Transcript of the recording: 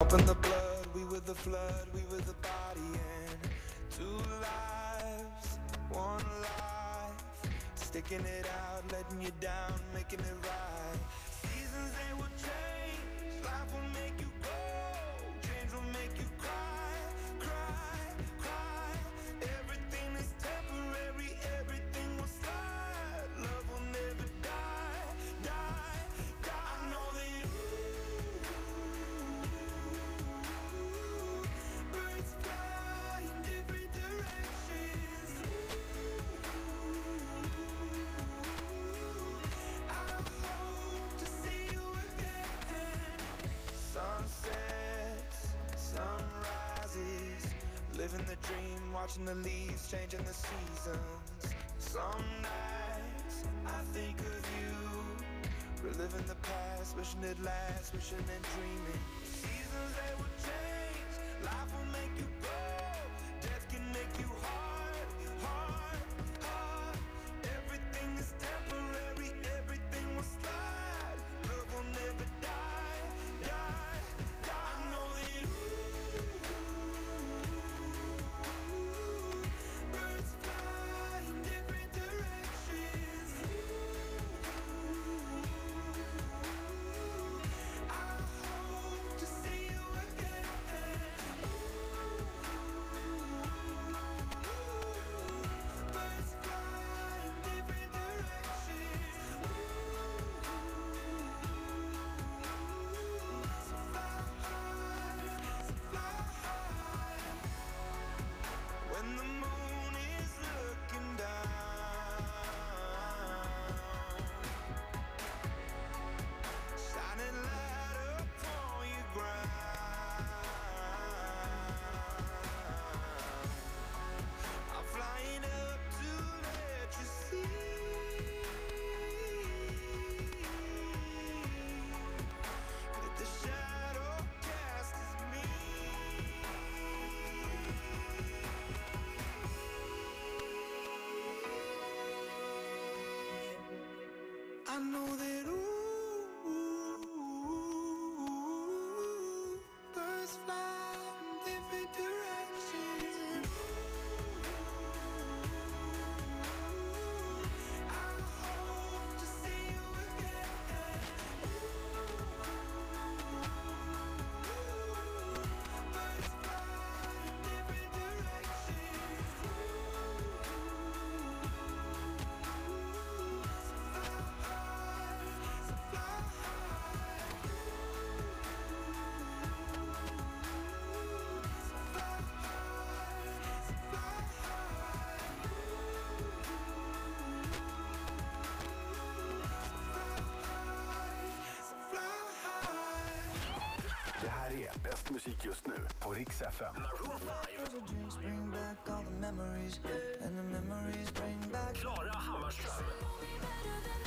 Up in the blood, we were the flood, we were the body and two lives, one life. Sticking it out, letting you down, making it right. Seasons they will change, living the dream, watching the leaves, changing the seasons. Some nights I think of you, reliving the past, wishing it lasts, wishing and dreaming. Seasons they will change, life will make you go, The moon I know that musik just nu på Rix FM. Maroon 5.